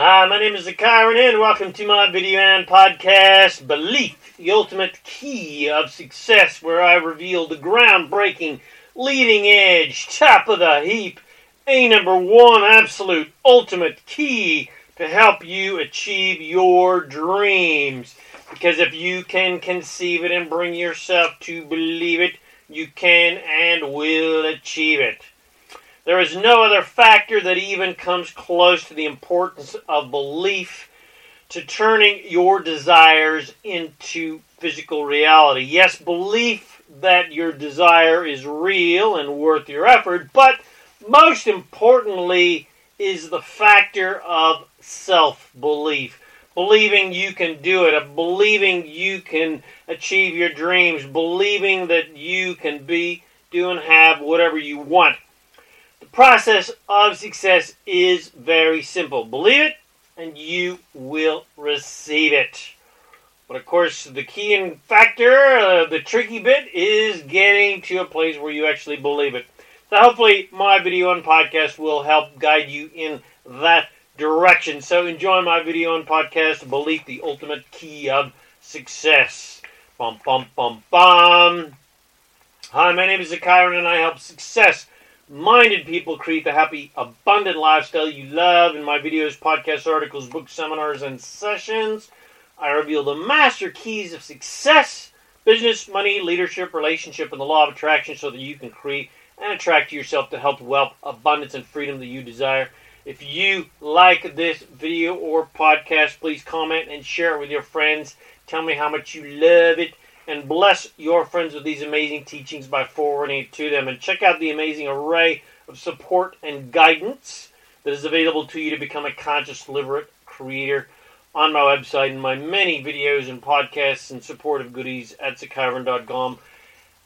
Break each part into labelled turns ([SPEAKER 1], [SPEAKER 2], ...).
[SPEAKER 1] Hi, my name is Kyron and welcome to my video and podcast, Belief, the Ultimate Key of Success, where I reveal the groundbreaking, leading edge, top of the heap, a number one absolute ultimate key to help you achieve your dreams. Because if you can conceive it and bring yourself to believe it, you can and will achieve it. There is no other factor that even comes close to the importance of belief to turning your desires into physical reality. Yes, belief that your desire is real and worth your effort, but most importantly is the factor of self belief. Believing you can do it, uh, believing you can achieve your dreams, believing that you can be, do, and have whatever you want. Process of success is very simple. Believe it, and you will receive it. But of course, the key and factor, uh, the tricky bit, is getting to a place where you actually believe it. So hopefully, my video and podcast will help guide you in that direction. So enjoy my video and podcast, Belief, the Ultimate Key of Success. Bum, bum, bum, bum. Hi, my name is ZaKaiRan, and I help success minded people create the happy, abundant lifestyle you love. In my videos, podcasts, articles, books, seminars, and sessions, I reveal the master keys of success, business, money, leadership, relationship, and the law of attraction so that you can create and attract to yourself the health, wealth, abundance, and freedom that you desire. If you like this video or podcast, please comment and share it with your friends. Tell me how much you love it and bless your friends with these amazing teachings by forwarding it to them. And check out the amazing array of support and guidance that is available to you to become a conscious, deliberate creator on my website and my many videos and podcasts and supportive goodies at zakairan.com.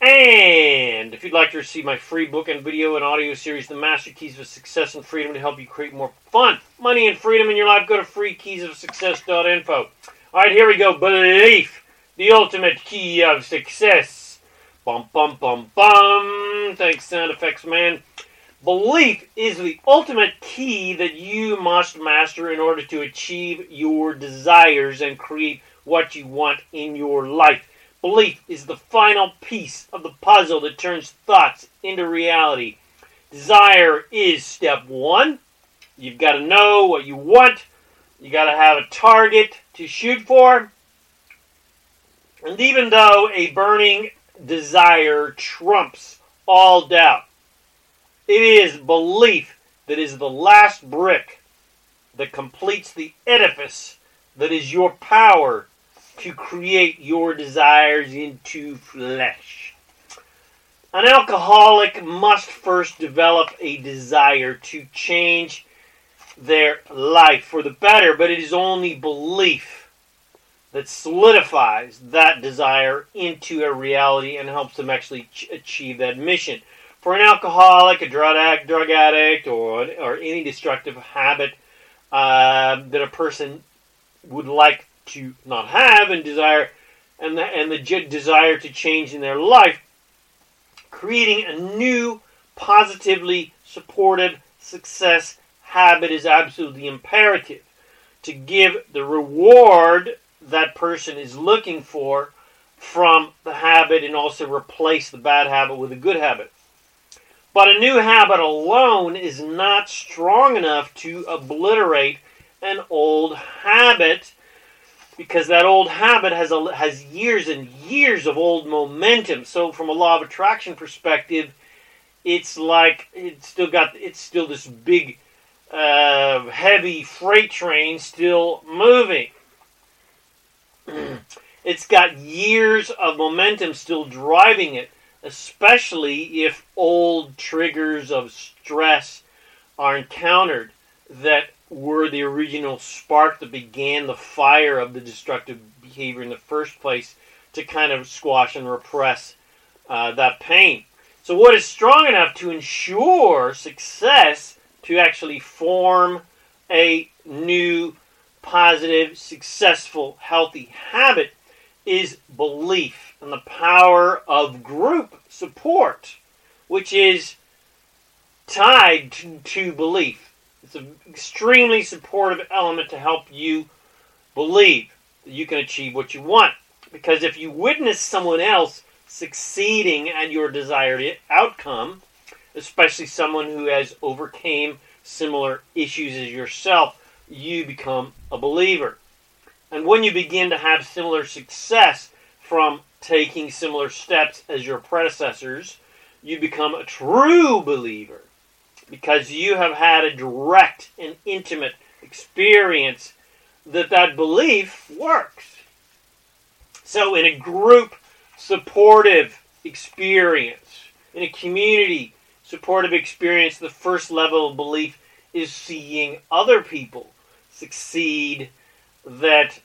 [SPEAKER 1] And if you'd like to receive my free book and video and audio series, The Master Keys of Success and Freedom, to help you create more fun, money, and freedom in your life, go to freekeysofsuccess.info. All right, here we go. Belief, the ultimate key of success. Bum, bum, bum, bum. Thanks, sound effects, man. Belief is the ultimate key that you must master in order to achieve your desires and create what you want in your life. Belief is the final piece of the puzzle that turns thoughts into reality. Desire is step one. You've got to know what you want. You got to have a target to shoot for. And even though a burning desire trumps all doubt, it is belief that is the last brick that completes the edifice that is your power to create your desires into flesh. An alcoholic must first develop a desire to change their life for the better, but it is only belief that solidifies that desire into a reality and helps them actually achieve that mission. For an alcoholic, a drug addict, drug addict or, or any destructive habit uh, that a person would like to not have and desire and the, and the desire to change in their life, creating a new, positively supportive success habit is absolutely imperative to give the reward that person is looking for from the habit and also replace the bad habit with a good habit. But a new habit alone is not strong enough to obliterate an old habit because that old habit has a, has years and years of old momentum. So from a law of attraction perspective, it's like it's still got it's still this big uh, heavy freight train still moving. It's got years of momentum still driving it, especially if old triggers of stress are encountered that were the original spark that began the fire of the destructive behavior in the first place to kind of squash and repress uh, that pain. So, what is strong enough to ensure success to actually form a new, positive, successful, healthy habit is belief and the power of group support, which is tied to, to belief It's an extremely supportive element to help you believe that you can achieve what you want. Because if you witness someone else succeeding at your desired outcome, especially someone who has overcame similar issues as yourself, you become a believer. And when you begin to have similar success from taking similar steps as your predecessors, you become a true believer because you have had a direct and intimate experience that that belief works. So, in a group supportive experience, in a community supportive experience, the first level of belief is seeing other people succeed that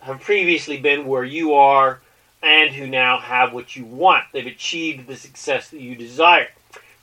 [SPEAKER 1] have previously been where you are and who now have what you want. They've achieved the success that you desire.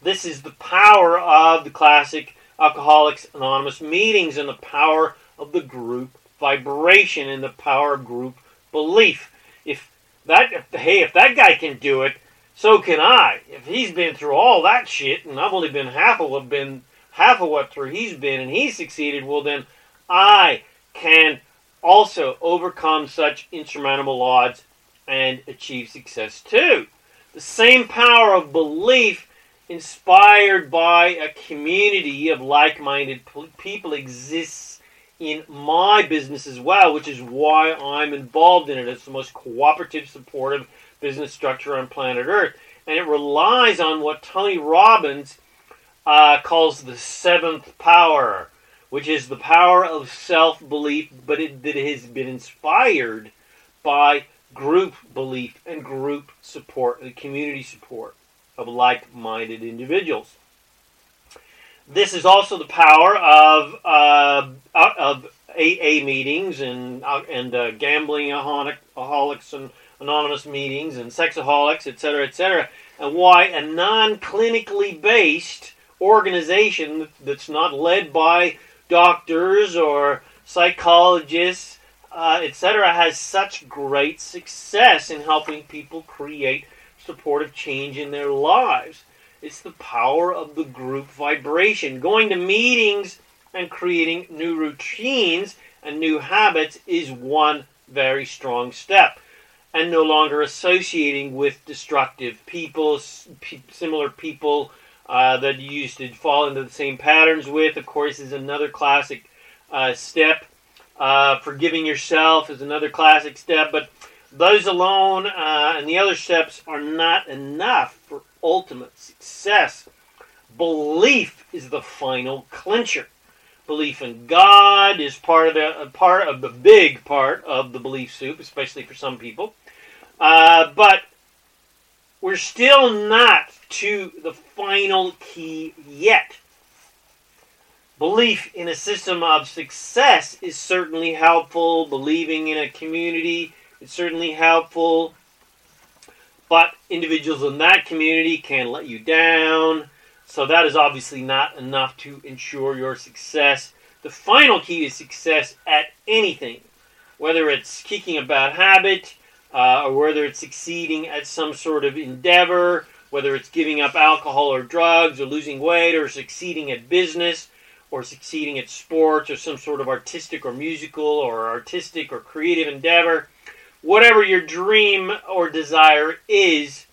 [SPEAKER 1] This is the power of the classic Alcoholics Anonymous meetings and the power of the group vibration and the power of group belief. If that, if, hey, if that guy can do it, so can I. If he's been through all that shit, and I've only been half of what been half of what through he's been, and he succeeded, well then I can also overcome such insurmountable odds and achieve success too. The same power of belief inspired by a community of like-minded people exists in my business as well, which is why I'm involved in it. It's the most cooperative, supportive business structure on planet Earth. And it relies on what Tony Robbins uh, calls the seventh power, which is the power of self belief, but it, that it has been inspired by group belief and group support and community support of like minded individuals. This is also the power of, uh, of AA meetings and, uh, and uh, gambling aholics and anonymous meetings and sexaholics, etc., etc., and why a non clinically based organization that's not led by doctors or psychologists, uh, etc., has such great success in helping people create supportive change in their lives. It's the power of the group vibration. Going to meetings and creating new routines and new habits is one very strong step. And no longer associating with destructive people, similar people uh, that you used to fall into the same patterns with, of course, is another classic uh, step. Uh, forgiving yourself is another classic step, but those alone uh, and the other steps are not enough for ultimate success. Belief is the final clincher. Belief in God is part of the part of the big part of the belief soup, especially for some people. Uh, but we're still not to the final key yet. Belief in a system of success is certainly helpful. Believing in a community is certainly helpful. But individuals in that community can let you down. So that is obviously not enough to ensure your success. The final key is success at anything, whether it's kicking a bad habit, uh, or whether it's succeeding at some sort of endeavor, whether it's giving up alcohol or drugs, or losing weight, or succeeding at business, or succeeding at sports, or some sort of artistic or musical or artistic or creative endeavor. Whatever your dream or desire is,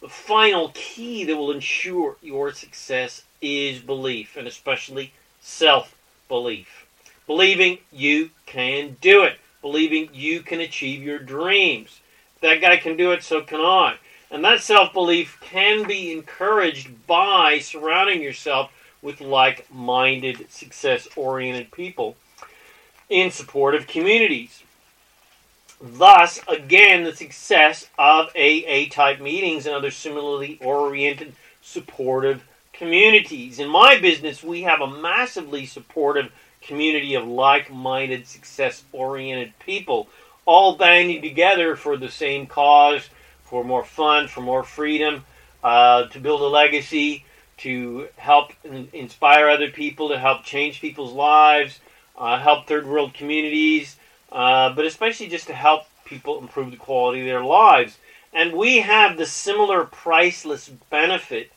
[SPEAKER 1] the final key that will ensure your success is belief, and especially self belief. Believing you can do it. Believing you can achieve your dreams that guy can do it, so can I. And that self belief can be encouraged by surrounding yourself with like minded, success oriented people in supportive communities. Thus, again, the success of AA type meetings and other similarly oriented, supportive communities. In my business, we have a massively supportive community of like minded, success oriented people all banding together for the same cause, for more fun, for more freedom, uh, to build a legacy, to help inspire other people, to help change people's lives, uh, help third world communities, uh, but especially just to help people improve the quality of their lives. And we have the similar priceless benefit,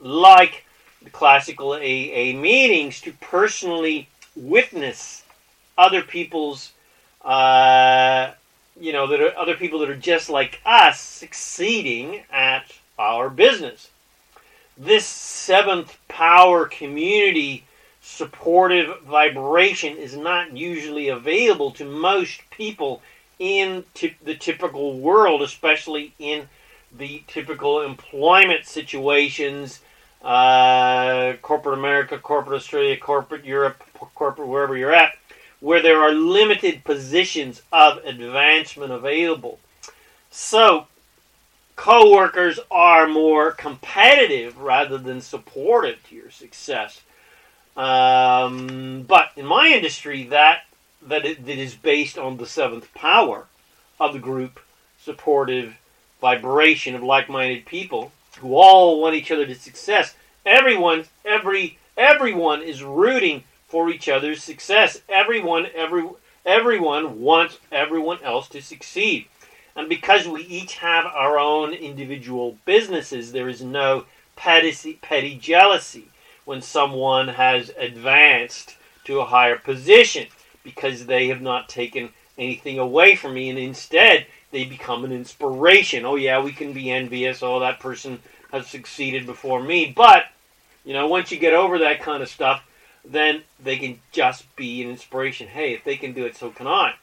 [SPEAKER 1] like the classical AA meetings to personally witness other people's, uh, you know, that are other people that are just like us succeeding at our business. This seventh power community supportive vibration is not usually available to most people in t- the typical world, especially in the typical employment situations, uh, corporate America, corporate Australia, corporate Europe, corporate wherever you're at, where there are limited positions of advancement available. So, coworkers are more competitive rather than supportive to your success. Um, but in my industry, that that, it, that is based on the seventh power of the group, supportive vibration of like-minded people who all want each other to success. Everyone, every everyone is rooting for each other's success. Everyone, every everyone wants everyone else to succeed. And because we each have our own individual businesses, there is no petty, petty jealousy when someone has advanced to a higher position because they have not taken anything away from me and instead they become an inspiration. Oh yeah, we can be envious. Oh, that person has succeeded before me. But, you know, once you get over that kind of stuff, then they can just be an inspiration. Hey, if they can do it, so can I.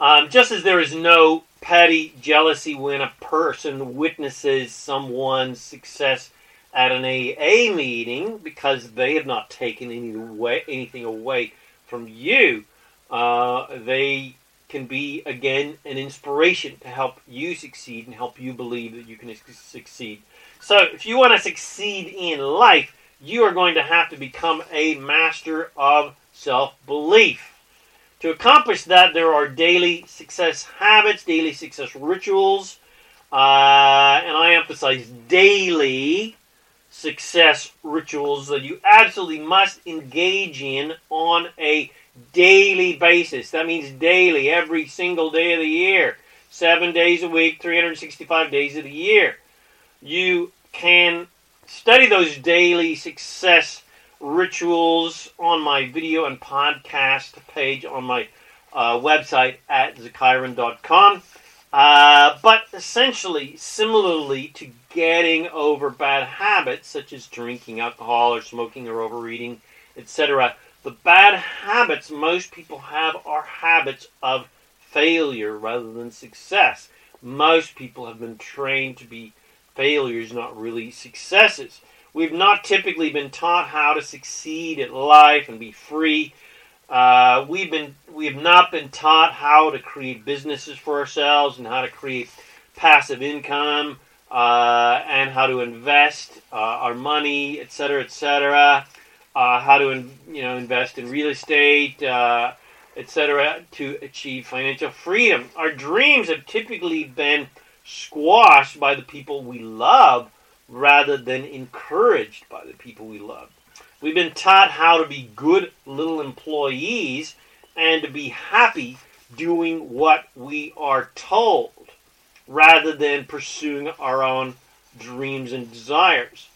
[SPEAKER 1] Um, just as there is no petty jealousy when a person witnesses someone's success at an AA meeting because they have not taken any away, anything away from you, uh, they can be again an inspiration to help you succeed and help you believe that you can succeed. So, if you want to succeed in life, you are going to have to become a master of self belief. To accomplish that, there are daily success habits, daily success rituals, uh, and I emphasize daily success rituals that you absolutely must engage in on a daily basis. That means daily, every single day of the year, seven days a week, 365 days of the year. You can study those daily success rituals on my video and podcast page on my uh, website at zakairan.com. Uh, but essentially, similarly to getting over bad habits such as drinking alcohol or smoking or overeating, etc., the bad habits most people have are habits of failure rather than success. Most people have been trained to be failures, not really successes. We've not typically been taught how to succeed at life and be free. Uh, we've been we have not been taught how to create businesses for ourselves and how to create passive income uh, and how to invest uh, our money, etc., etc. Uh, how to you know invest in real estate, uh, etc., to achieve financial freedom. Our dreams have typically been squashed by the people we love rather than encouraged by the people we love. We've been taught how to be good little employees and to be happy doing what we are told rather than pursuing our own dreams and desires.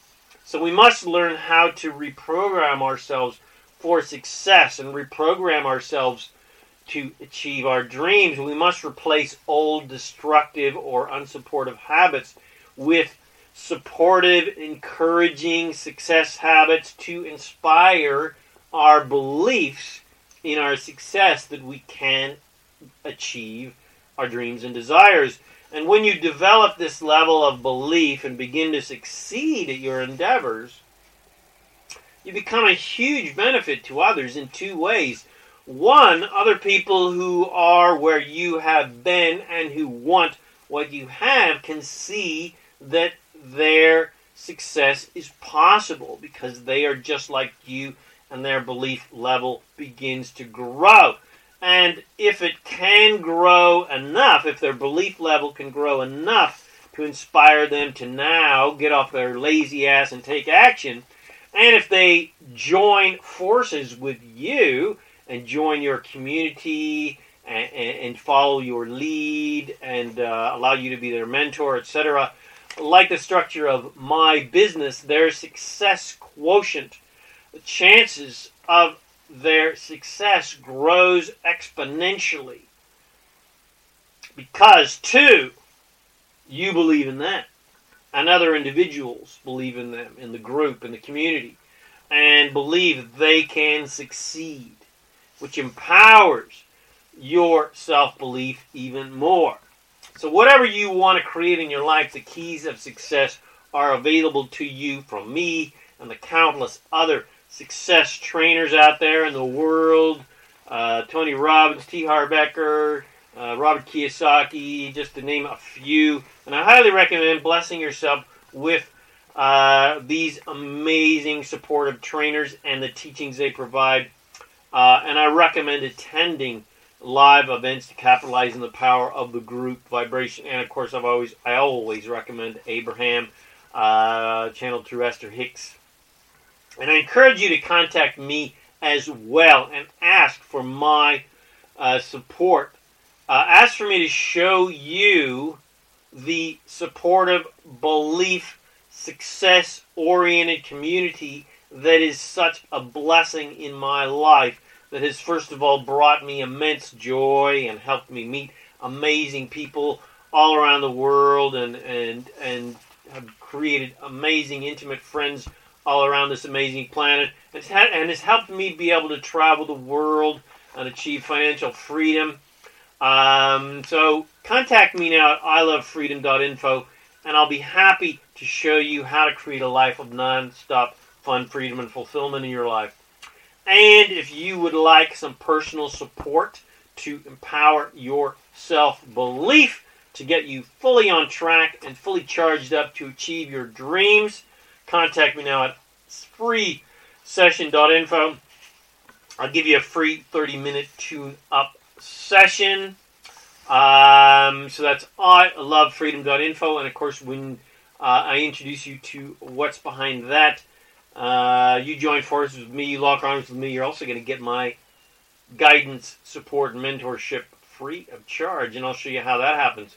[SPEAKER 1] So we must learn how to reprogram ourselves for success and reprogram ourselves to achieve our dreams. We must replace old destructive or unsupportive habits with supportive, encouraging success habits to inspire our beliefs in our success that we can achieve our dreams and desires. And when you develop this level of belief and begin to succeed at your endeavors, you become a huge benefit to others in two ways. One, other people who are where you have been and who want what you have can see that their success is possible because they are just like you and their belief level begins to grow. And if it can grow enough, if their belief level can grow enough to inspire them to now get off their lazy ass and take action, and if they join forces with you and join your community and, and, and follow your lead and uh, allow you to be their mentor, etc., like the structure of my business, their success quotient, the chances of their success grows exponentially. Because, two, you believe in that, and other individuals believe in them, in the group, in the community, and believe they can succeed, which empowers your self belief even more. So, whatever you want to create in your life, the keys of success are available to you from me and the countless other success trainers out there in the world. Uh, Tony Robbins, T. Harv Eker, uh, Robert Kiyosaki, just to name a few. And I highly recommend blessing yourself with uh, these amazing supportive trainers and the teachings they provide. Uh, and I recommend attending live events to capitalize on the power of the group vibration. And of course, I've always I always recommend Abraham, uh, channeled through Esther Hicks. And I encourage you to contact me as well and ask for my uh, support. Uh, ask for me to show you the supportive, belief, success oriented community that is such a blessing in my life that has first of all brought me immense joy and helped me meet amazing people all around the world and and and have created amazing intimate friends all around this amazing planet it's had, and has helped me be able to travel the world and achieve financial freedom um, so contact me now at ilovefreedom.info and I'll be happy to show you how to create a life of non-stop fun, freedom, and fulfillment in your life. And if you would like some personal support to empower your self belief, to get you fully on track and fully charged up to achieve your dreams, contact me now at freesession.info. I'll give you a free 30 minute tune up session. Um, so that's I love freedom.info. And of course, when uh, I introduce you to what's behind that, uh, you join forces with me, you lock arms with me, you're also going to get my guidance, support, mentorship free of charge, and I'll show you how that happens.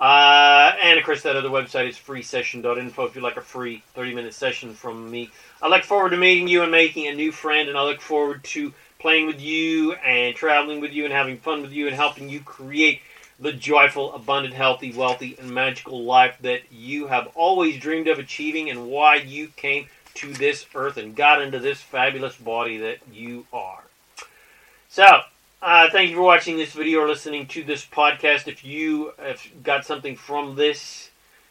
[SPEAKER 1] Uh, and of course, that other website is freesession.info if you'd like a free 30 minute session from me. I look forward to meeting you and making a new friend, and I look forward to playing with you and traveling with you and having fun with you and helping you create the joyful, abundant, healthy, wealthy, and magical life that you have always dreamed of achieving and why you came to this earth and got into this fabulous body that you are. So, uh, thank you for watching this video or listening to this podcast. If you have got something from this,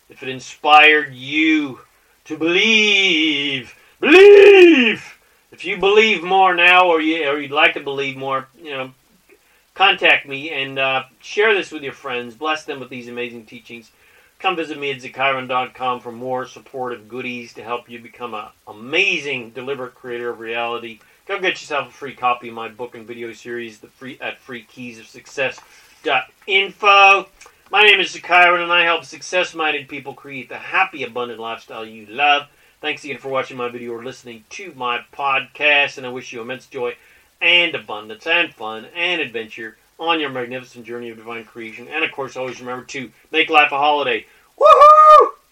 [SPEAKER 1] if it inspired you to believe, believe. If you believe more now, or you or you'd like to believe more, you know, contact me and uh, share this with your friends. Bless them with these amazing teachings. Come visit me at zakairan.com for more supportive goodies to help you become an amazing, deliberate creator of reality. Go get yourself a free copy of my book and video series, the free at freekeysofsuccess.info. My name is Zakairan, and I help success-minded people create the happy, abundant lifestyle you love. Thanks again for watching my video or listening to my podcast, and I wish you immense joy and abundance and fun and adventure on your magnificent journey of divine creation. And of course, always remember to make life a holiday. Woohoo!